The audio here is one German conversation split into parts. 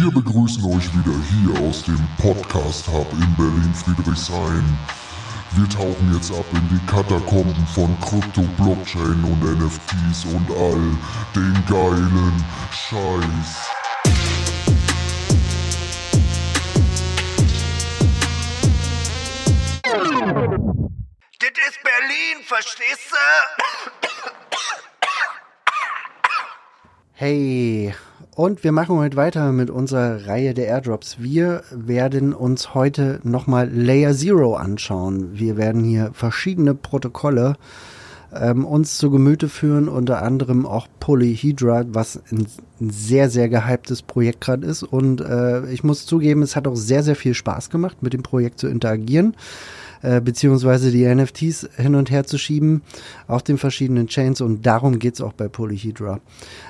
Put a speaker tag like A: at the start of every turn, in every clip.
A: Wir begrüßen euch wieder hier aus dem Podcast Hub in Berlin-Friedrichshain. Wir tauchen jetzt ab in die Katakomben von Krypto, Blockchain und NFTs und all den geilen Scheiß.
B: Das ist Berlin, verstehst du?
C: Hey, und wir machen heute weiter mit unserer Reihe der Airdrops. Wir werden uns heute nochmal Layer Zero anschauen. Wir werden hier verschiedene Protokolle ähm, uns zu Gemüte führen, unter anderem auch Polyhedra, was ein, sehr, sehr gehyptes Projekt gerade ist. Und äh, ich muss zugeben, es hat auch sehr, sehr viel Spaß gemacht, mit dem Projekt zu interagieren äh, beziehungsweise die NFTs hin und her zu schieben auf den verschiedenen Chains und darum geht's auch bei Polyhedra.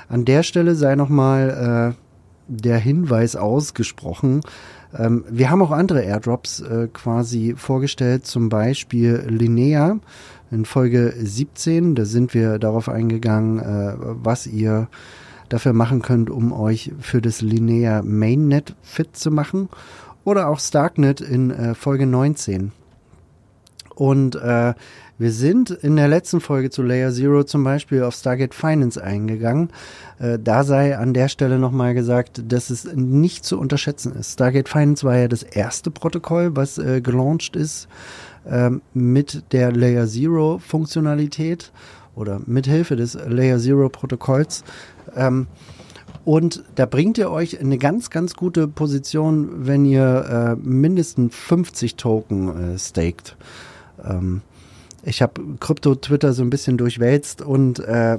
C: An der Stelle sei nochmal äh, der Hinweis ausgesprochen. Ähm, wir haben auch andere Airdrops äh, quasi vorgestellt, zum Beispiel Linnea in Folge 17. Da sind wir darauf eingegangen, äh, was ihr dafür machen könnt, um euch für das Linnea Mainnet fit zu machen. Oder auch Starknet in äh, Folge 19. Und äh, wir sind in der letzten Folge zu Layer Zero zum Beispiel auf Stargate Finance eingegangen. Äh, da sei an der Stelle nochmal gesagt, dass es nicht zu unterschätzen ist. Stargate Finance war ja das erste Protokoll, was äh, gelauncht ist äh, mit der Layer Zero Funktionalität oder mithilfe des Layer Zero Protokolls. Ähm, und da bringt ihr euch in eine ganz, ganz gute Position, wenn ihr äh, mindestens 50 Token äh, staked. Ähm, ich habe Krypto-Twitter so ein bisschen durchwälzt und äh,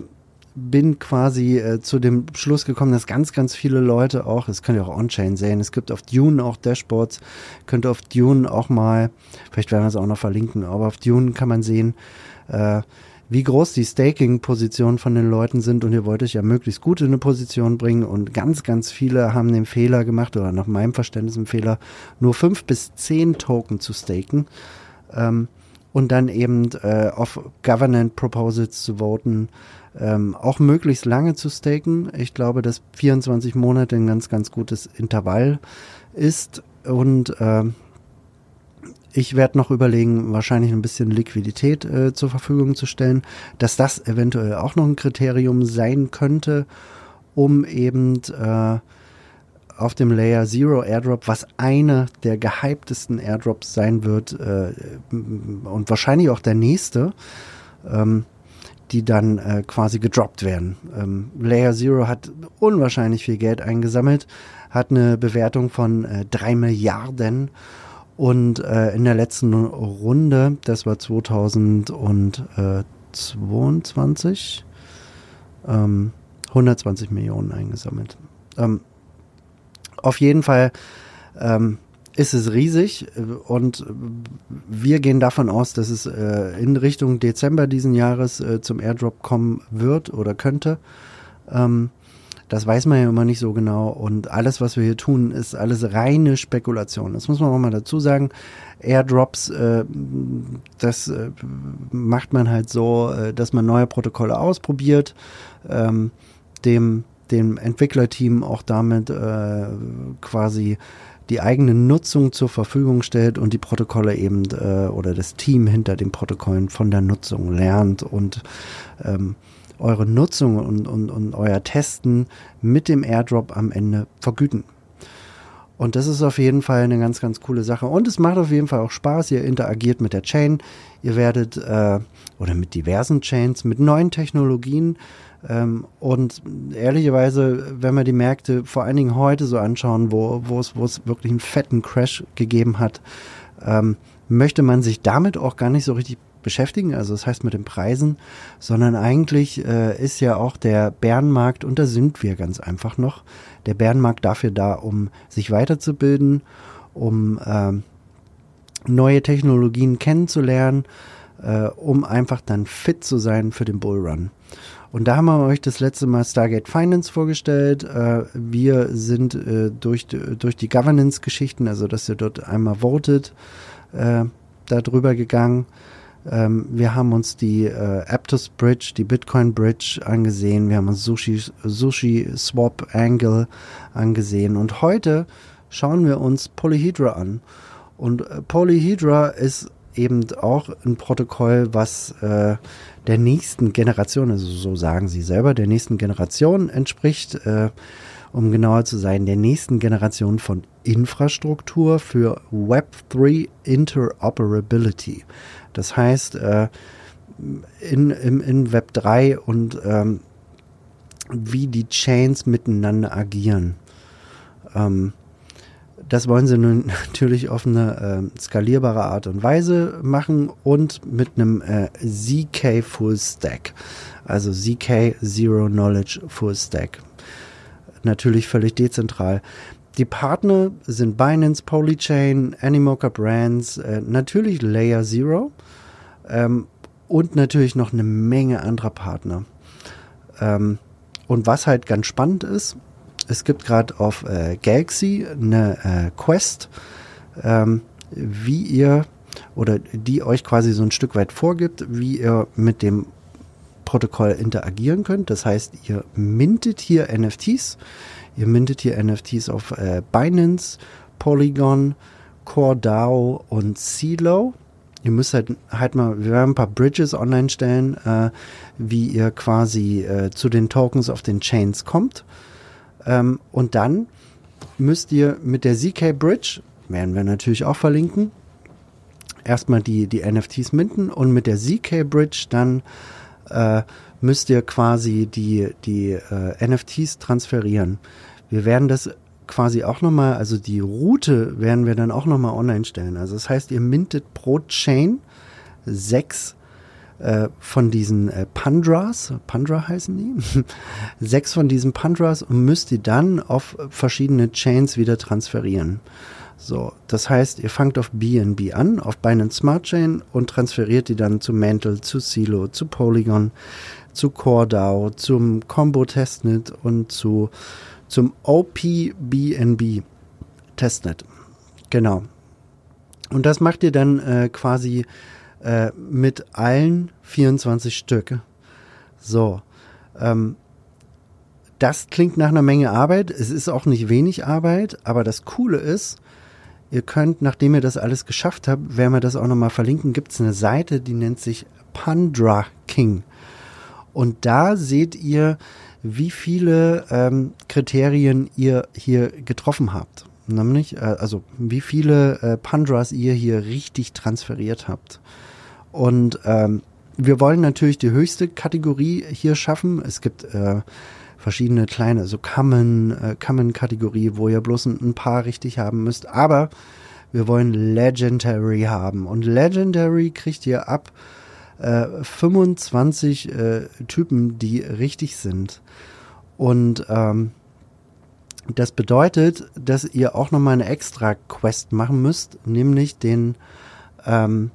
C: bin quasi äh, zu dem Schluss gekommen, dass ganz, ganz viele Leute auch, das könnt ihr auch on-chain sehen, es gibt auf Dune auch Dashboards, könnt ihr auf Dune auch mal, vielleicht werden wir es auch noch verlinken, aber auf Dune kann man sehen, äh, wie groß die Staking-Positionen von den Leuten sind und ihr wollt euch ja möglichst gut in eine Position bringen und ganz, ganz viele haben den Fehler gemacht oder nach meinem Verständnis einen Fehler, nur fünf bis zehn Token zu staken. Ähm, und dann eben äh, auf Government Proposals zu voten, ähm, auch möglichst lange zu staken. Ich glaube, dass 24 Monate ein ganz, ganz gutes Intervall ist und äh, ich werde noch überlegen, wahrscheinlich ein bisschen Liquidität äh, zur Verfügung zu stellen, dass das eventuell auch noch ein Kriterium sein könnte, um eben äh, auf dem Layer Zero Airdrop, was einer der gehyptesten Airdrops sein wird äh, und wahrscheinlich auch der nächste, ähm, die dann äh, quasi gedroppt werden. Ähm, Layer Zero hat unwahrscheinlich viel Geld eingesammelt, hat eine Bewertung von äh, 3 Milliarden und äh, in der letzten Runde, das war 2022, ähm, 120 Millionen eingesammelt. Ähm, auf jeden Fall ähm, ist es riesig äh, und wir gehen davon aus, dass es äh, in Richtung Dezember diesen Jahres äh, zum Airdrop kommen wird oder könnte. Ähm, das weiß man ja immer nicht so genau und alles, was wir hier tun, ist alles reine Spekulation. Das muss man auch mal dazu sagen. Airdrops, äh, das äh, macht man halt so, äh, dass man neue Protokolle ausprobiert, ähm, dem dem Entwicklerteam auch damit äh, quasi die eigene Nutzung zur Verfügung stellt und die Protokolle eben äh, oder das Team hinter den Protokollen von der Nutzung lernt und ähm, eure Nutzung und, und, und euer Testen mit dem Airdrop am Ende vergüten. Und das ist auf jeden Fall eine ganz, ganz coole Sache. Und es macht auf jeden Fall auch Spaß. Ihr interagiert mit der Chain. Ihr werdet, äh, oder mit diversen Chains, mit neuen Technologien ähm, und ehrlicherweise, wenn wir die Märkte vor allen Dingen heute so anschauen, wo, wo, es, wo es wirklich einen fetten Crash gegeben hat, ähm, möchte man sich damit auch gar nicht so richtig beschäftigen, also das heißt mit den Preisen, sondern eigentlich äh, ist ja auch der Bärenmarkt, und da sind wir ganz einfach noch, der Bärenmarkt dafür da, um sich weiterzubilden, um äh, neue Technologien kennenzulernen, äh, um einfach dann fit zu sein für den Bullrun. Und da haben wir euch das letzte Mal Stargate Finance vorgestellt. Äh, wir sind äh, durch, durch die Governance-Geschichten, also dass ihr dort einmal votet, äh, darüber gegangen. Ähm, wir haben uns die äh, Aptos Bridge, die Bitcoin Bridge angesehen. Wir haben uns Sushi, Sushi Swap Angle angesehen. Und heute schauen wir uns Polyhedra an. Und äh, Polyhedra ist eben auch ein Protokoll, was äh, der nächsten Generation, also so sagen sie selber, der nächsten Generation entspricht, äh, um genauer zu sein, der nächsten Generation von Infrastruktur für Web3 Interoperability. Das heißt, äh, in, in, in Web 3 und ähm, wie die Chains miteinander agieren. Ähm, das wollen sie nun natürlich auf eine äh, skalierbare Art und Weise machen und mit einem äh, ZK Full Stack. Also ZK Zero Knowledge Full Stack. Natürlich völlig dezentral. Die Partner sind Binance, Polychain, Animoca Brands, äh, natürlich Layer Zero ähm, und natürlich noch eine Menge anderer Partner. Ähm, und was halt ganz spannend ist, es gibt gerade auf äh, Galaxy eine äh, Quest, ähm, wie ihr oder die euch quasi so ein Stück weit vorgibt, wie ihr mit dem Protokoll interagieren könnt. Das heißt, ihr mintet hier NFTs. Ihr mintet hier NFTs auf äh, Binance, Polygon, CoreDAO und CeeLo. Ihr müsst halt, halt mal, wir werden ein paar Bridges online stellen, äh, wie ihr quasi äh, zu den Tokens auf den Chains kommt. Ähm, und dann müsst ihr mit der ZK Bridge, werden wir natürlich auch verlinken, erstmal die, die NFTs minten und mit der ZK Bridge dann äh, müsst ihr quasi die, die äh, NFTs transferieren. Wir werden das quasi auch nochmal, also die Route werden wir dann auch nochmal online stellen. Also das heißt, ihr mintet pro Chain sechs äh, von diesen äh, Pandras, Pandra heißen die, sechs von diesen Pandras und müsst ihr dann auf verschiedene Chains wieder transferieren. So, das heißt, ihr fangt auf BNB an, auf Binance Smart Chain und transferiert die dann zu Mantle, zu Silo, zu Polygon, zu CoreDAO, zum Combo Testnet und zu, zum OPBNB Testnet. Genau. Und das macht ihr dann äh, quasi äh, mit allen 24 Stück. So. Ähm, das klingt nach einer Menge Arbeit. Es ist auch nicht wenig Arbeit, aber das Coole ist, ihr könnt, nachdem ihr das alles geschafft habt, werden wir das auch nochmal verlinken, gibt es eine Seite, die nennt sich Pandra King. Und da seht ihr, wie viele ähm, Kriterien ihr hier getroffen habt. Nämlich, äh, also wie viele äh, Pandras ihr hier richtig transferiert habt. Und ähm, wir wollen natürlich die höchste Kategorie hier schaffen. Es gibt äh, verschiedene kleine, so Common, äh, Common-Kategorie, wo ihr bloß ein, ein, paar richtig haben müsst. Aber wir wollen Legendary haben. Und Legendary kriegt ihr ab äh, 25 äh, Typen, die richtig sind. Und ähm, das bedeutet, dass ihr auch nochmal eine extra Quest machen müsst, nämlich den ähm,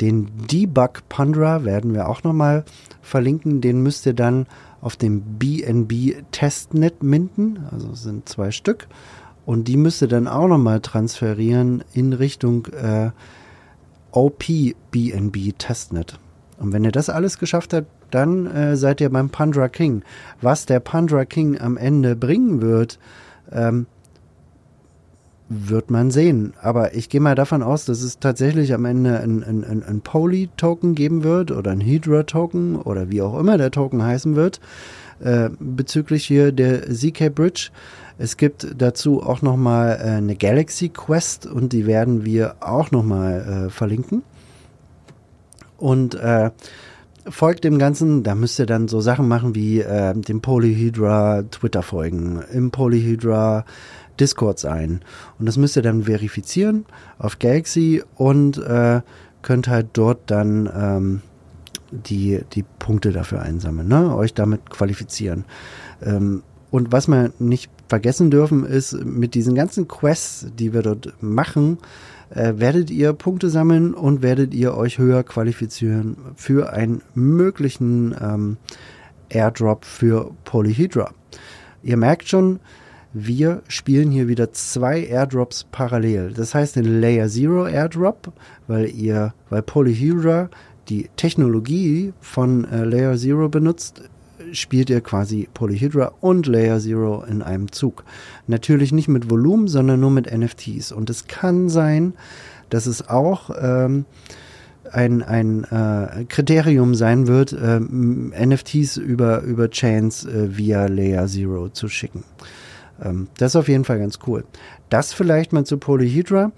C: den Debug Pandra werden wir auch nochmal verlinken. Den müsst ihr dann auf dem BNB Testnet minden. Also sind zwei Stück. Und die müsst ihr dann auch nochmal transferieren in Richtung äh, OP BNB Testnet. Und wenn ihr das alles geschafft habt, dann äh, seid ihr beim Pandra King. Was der Pandra King am Ende bringen wird, ähm, wird man sehen. Aber ich gehe mal davon aus, dass es tatsächlich am Ende ein, ein, ein, ein Poly-Token geben wird oder ein Hydra-Token oder wie auch immer der Token heißen wird, äh, bezüglich hier der ZK Bridge. Es gibt dazu auch nochmal äh, eine Galaxy Quest und die werden wir auch nochmal äh, verlinken. Und äh, folgt dem Ganzen, da müsst ihr dann so Sachen machen wie äh, dem Polyhydra Twitter folgen, im Polyhydra Discord sein. Und das müsst ihr dann verifizieren auf Galaxy und äh, könnt halt dort dann ähm, die, die Punkte dafür einsammeln, ne? euch damit qualifizieren. Ähm, und was wir nicht vergessen dürfen, ist, mit diesen ganzen Quests, die wir dort machen, äh, werdet ihr Punkte sammeln und werdet ihr euch höher qualifizieren für einen möglichen ähm, Airdrop für Polyhedra. Ihr merkt schon, wir spielen hier wieder zwei Airdrops parallel. Das heißt den Layer Zero Airdrop, weil ihr, weil Polyhedra die Technologie von äh, Layer Zero benutzt, spielt ihr quasi Polyhedra und Layer Zero in einem Zug. Natürlich nicht mit Volumen, sondern nur mit NFTs. Und es kann sein, dass es auch ähm, ein, ein äh, Kriterium sein wird, äh, NFTs über, über Chains äh, via Layer Zero zu schicken. Ähm, das ist auf jeden Fall ganz cool. Das vielleicht mal zu Polyhedra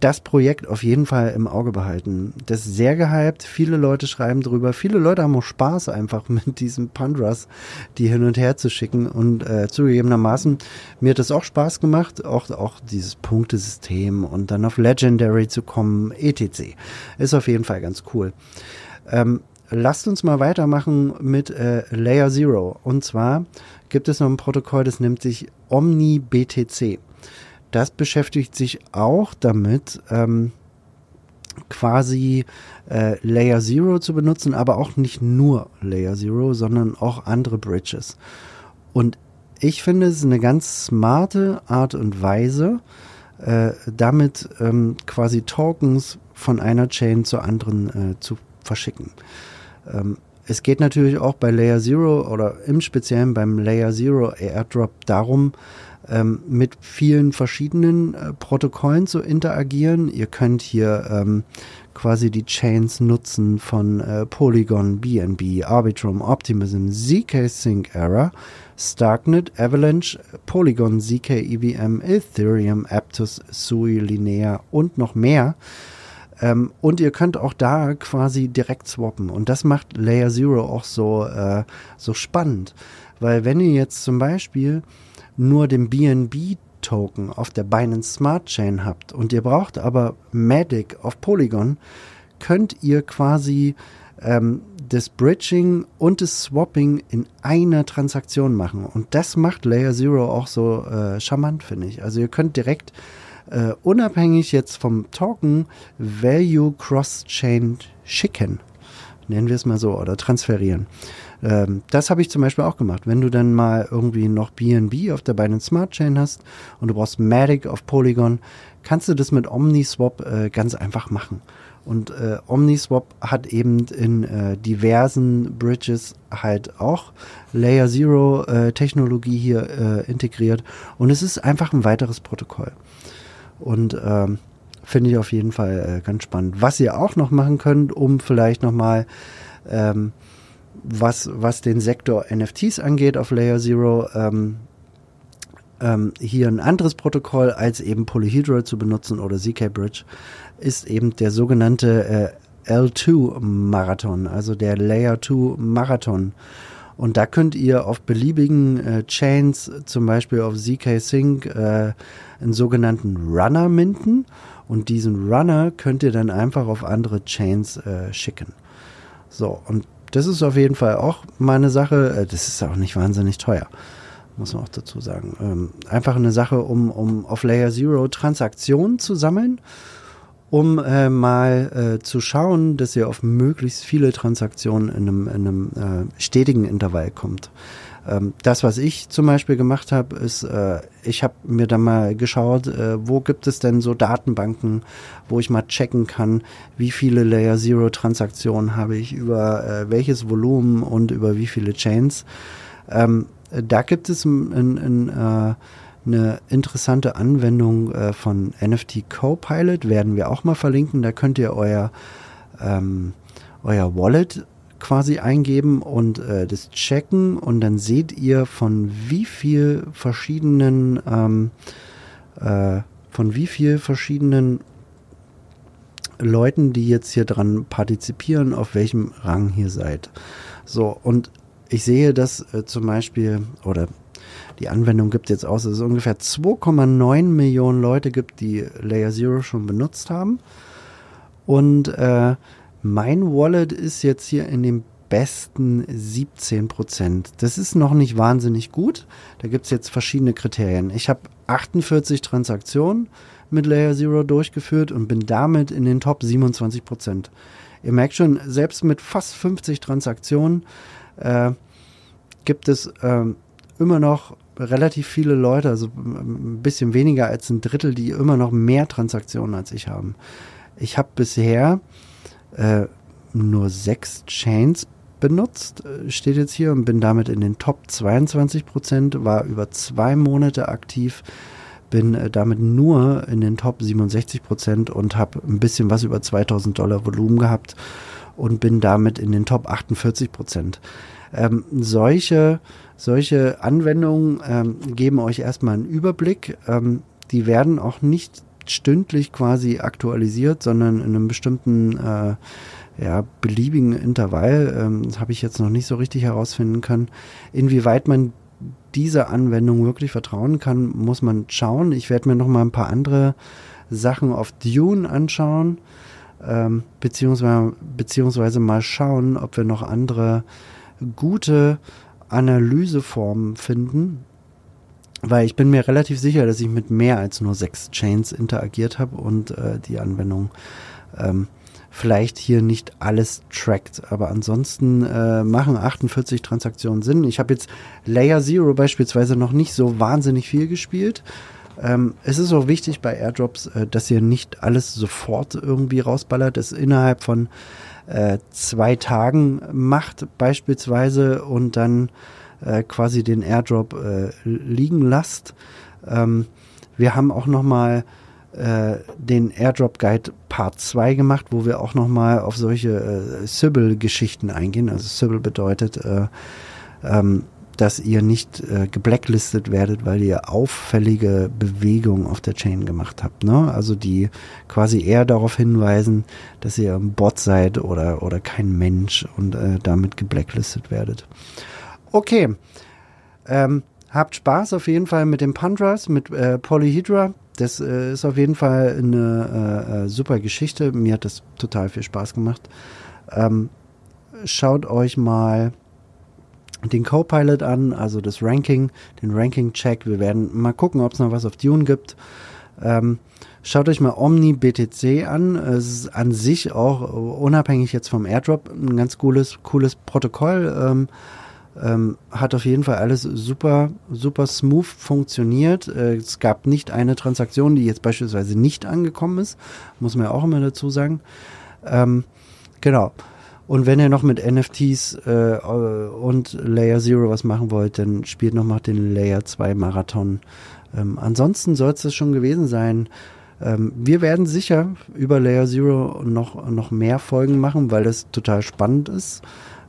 C: das Projekt auf jeden Fall im Auge behalten. Das ist sehr gehypt. Viele Leute schreiben drüber. Viele Leute haben auch Spaß einfach mit diesen Pandras, die hin und her zu schicken. Und äh, zugegebenermaßen, mir hat das auch Spaß gemacht. Auch, auch dieses Punktesystem und dann auf Legendary zu kommen, etc. Ist auf jeden Fall ganz cool. Ähm, lasst uns mal weitermachen mit äh, Layer Zero. Und zwar gibt es noch ein Protokoll, das nennt sich Omni BTC das beschäftigt sich auch damit, ähm, quasi äh, Layer Zero zu benutzen, aber auch nicht nur Layer Zero, sondern auch andere Bridges. Und ich finde, es ist eine ganz smarte Art und Weise, äh, damit ähm, quasi Tokens von einer Chain zur anderen äh, zu verschicken. Ähm, es geht natürlich auch bei Layer Zero oder im Speziellen beim Layer Zero Airdrop darum, ähm, mit vielen verschiedenen äh, Protokollen zu interagieren. Ihr könnt hier ähm, quasi die Chains nutzen von äh, Polygon, BNB, Arbitrum, Optimism, ZK Sync Error, Starknet, Avalanche, Polygon, ZK EVM, Ethereum, Aptos, Sui, Linear und noch mehr. Ähm, und ihr könnt auch da quasi direkt swappen. Und das macht Layer Zero auch so, äh, so spannend. Weil wenn ihr jetzt zum Beispiel nur den BNB-Token auf der Binance Smart Chain habt und ihr braucht aber Matic auf Polygon, könnt ihr quasi ähm, das Bridging und das Swapping in einer Transaktion machen. Und das macht Layer Zero auch so äh, charmant, finde ich. Also ihr könnt direkt äh, unabhängig jetzt vom Token Value Cross-Chain schicken. Nennen wir es mal so oder transferieren. Ähm, das habe ich zum Beispiel auch gemacht. Wenn du dann mal irgendwie noch BNB auf der Binance Smart Chain hast und du brauchst Matic auf Polygon, kannst du das mit OmniSwap äh, ganz einfach machen. Und äh, OmniSwap hat eben in äh, diversen Bridges halt auch Layer Zero äh, Technologie hier äh, integriert. Und es ist einfach ein weiteres Protokoll. Und ähm, finde ich auf jeden Fall äh, ganz spannend. Was ihr auch noch machen könnt, um vielleicht nochmal ähm, was, was den Sektor NFTs angeht auf Layer Zero, ähm, ähm, hier ein anderes Protokoll als eben Polyhedra zu benutzen oder ZK Bridge, ist eben der sogenannte äh, L2 Marathon, also der Layer 2 Marathon. Und da könnt ihr auf beliebigen äh, Chains, zum Beispiel auf ZK Sync, äh, einen sogenannten Runner minten. Und diesen Runner könnt ihr dann einfach auf andere Chains äh, schicken. So, und das ist auf jeden Fall auch meine Sache. Äh, das ist auch nicht wahnsinnig teuer, muss man auch dazu sagen. Ähm, einfach eine Sache, um, um auf Layer Zero Transaktionen zu sammeln, um äh, mal äh, zu schauen, dass ihr auf möglichst viele Transaktionen in einem, in einem äh, stetigen Intervall kommt. Ähm, das, was ich zum Beispiel gemacht habe, ist, äh, ich habe mir dann mal geschaut, äh, wo gibt es denn so Datenbanken, wo ich mal checken kann, wie viele Layer Zero Transaktionen habe ich über äh, welches Volumen und über wie viele Chains. Ähm, da gibt es ein, ein, ein, äh, eine interessante Anwendung äh, von NFT Copilot, werden wir auch mal verlinken. Da könnt ihr euer, ähm, euer Wallet quasi eingeben und äh, das checken und dann seht ihr von wie viel verschiedenen ähm, äh, von wie viel verschiedenen Leuten, die jetzt hier dran partizipieren, auf welchem Rang ihr seid. So, und ich sehe, dass äh, zum Beispiel, oder die Anwendung gibt jetzt aus, dass es ungefähr 2,9 Millionen Leute gibt, die Layer Zero schon benutzt haben. Und äh, mein Wallet ist jetzt hier in den besten 17 Prozent. Das ist noch nicht wahnsinnig gut. Da gibt es jetzt verschiedene Kriterien. Ich habe 48 Transaktionen mit Layer Zero durchgeführt und bin damit in den Top 27 Prozent. Ihr merkt schon, selbst mit fast 50 Transaktionen äh, gibt es äh, immer noch relativ viele Leute, also ein bisschen weniger als ein Drittel, die immer noch mehr Transaktionen als ich haben. Ich habe bisher äh, nur sechs Chains benutzt, äh, steht jetzt hier und bin damit in den Top 22 Prozent, war über zwei Monate aktiv, bin äh, damit nur in den Top 67 Prozent und habe ein bisschen was über 2000 Dollar Volumen gehabt und bin damit in den Top 48 Prozent. Ähm, solche, solche Anwendungen ähm, geben euch erstmal einen Überblick. Ähm, die werden auch nicht stündlich quasi aktualisiert, sondern in einem bestimmten äh, ja, beliebigen Intervall. Ähm, das habe ich jetzt noch nicht so richtig herausfinden können. Inwieweit man dieser Anwendung wirklich vertrauen kann, muss man schauen. Ich werde mir noch mal ein paar andere Sachen auf Dune anschauen, ähm, beziehungsweise, beziehungsweise mal schauen, ob wir noch andere gute Analyseformen finden. Weil ich bin mir relativ sicher, dass ich mit mehr als nur sechs Chains interagiert habe und äh, die Anwendung ähm, vielleicht hier nicht alles trackt. Aber ansonsten äh, machen 48 Transaktionen Sinn. Ich habe jetzt Layer Zero beispielsweise noch nicht so wahnsinnig viel gespielt. Ähm, es ist auch wichtig bei Airdrops, äh, dass ihr nicht alles sofort irgendwie rausballert. Es innerhalb von äh, zwei Tagen macht beispielsweise und dann äh, quasi den Airdrop äh, liegen lasst. Ähm, wir haben auch noch mal äh, den Airdrop Guide Part 2 gemacht, wo wir auch nochmal auf solche äh, Sybil-Geschichten eingehen. Also Sybil bedeutet, äh, ähm, dass ihr nicht äh, geblacklistet werdet, weil ihr auffällige Bewegungen auf der Chain gemacht habt. Ne? Also die quasi eher darauf hinweisen, dass ihr ein Bot seid oder, oder kein Mensch und äh, damit geblacklistet werdet. Okay. Ähm, habt Spaß auf jeden Fall mit dem Pandras, mit äh, Polyhedra. Das äh, ist auf jeden Fall eine äh, äh, super Geschichte. Mir hat das total viel Spaß gemacht. Ähm, schaut euch mal den Copilot an, also das Ranking, den Ranking-Check. Wir werden mal gucken, ob es noch was auf Dune gibt. Ähm, schaut euch mal Omni BTC an. Es ist an sich auch unabhängig jetzt vom Airdrop ein ganz cooles, cooles Protokoll. Ähm, ähm, hat auf jeden Fall alles super, super smooth funktioniert. Äh, es gab nicht eine Transaktion, die jetzt beispielsweise nicht angekommen ist. Muss man ja auch immer dazu sagen. Ähm, genau. Und wenn ihr noch mit NFTs äh, und Layer Zero was machen wollt, dann spielt noch mal den Layer 2 Marathon. Ähm, ansonsten soll es das schon gewesen sein. Ähm, wir werden sicher über Layer Zero noch, noch mehr Folgen machen, weil das total spannend ist.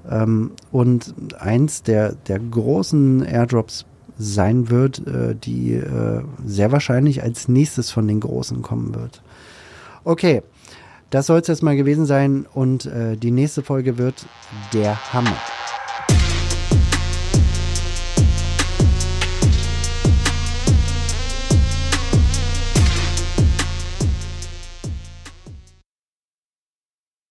C: Ähm, und eins der, der großen Airdrops sein wird, äh, die äh, sehr wahrscheinlich als nächstes von den großen kommen wird. Okay, das soll es jetzt mal gewesen sein und äh, die nächste Folge wird der Hammer.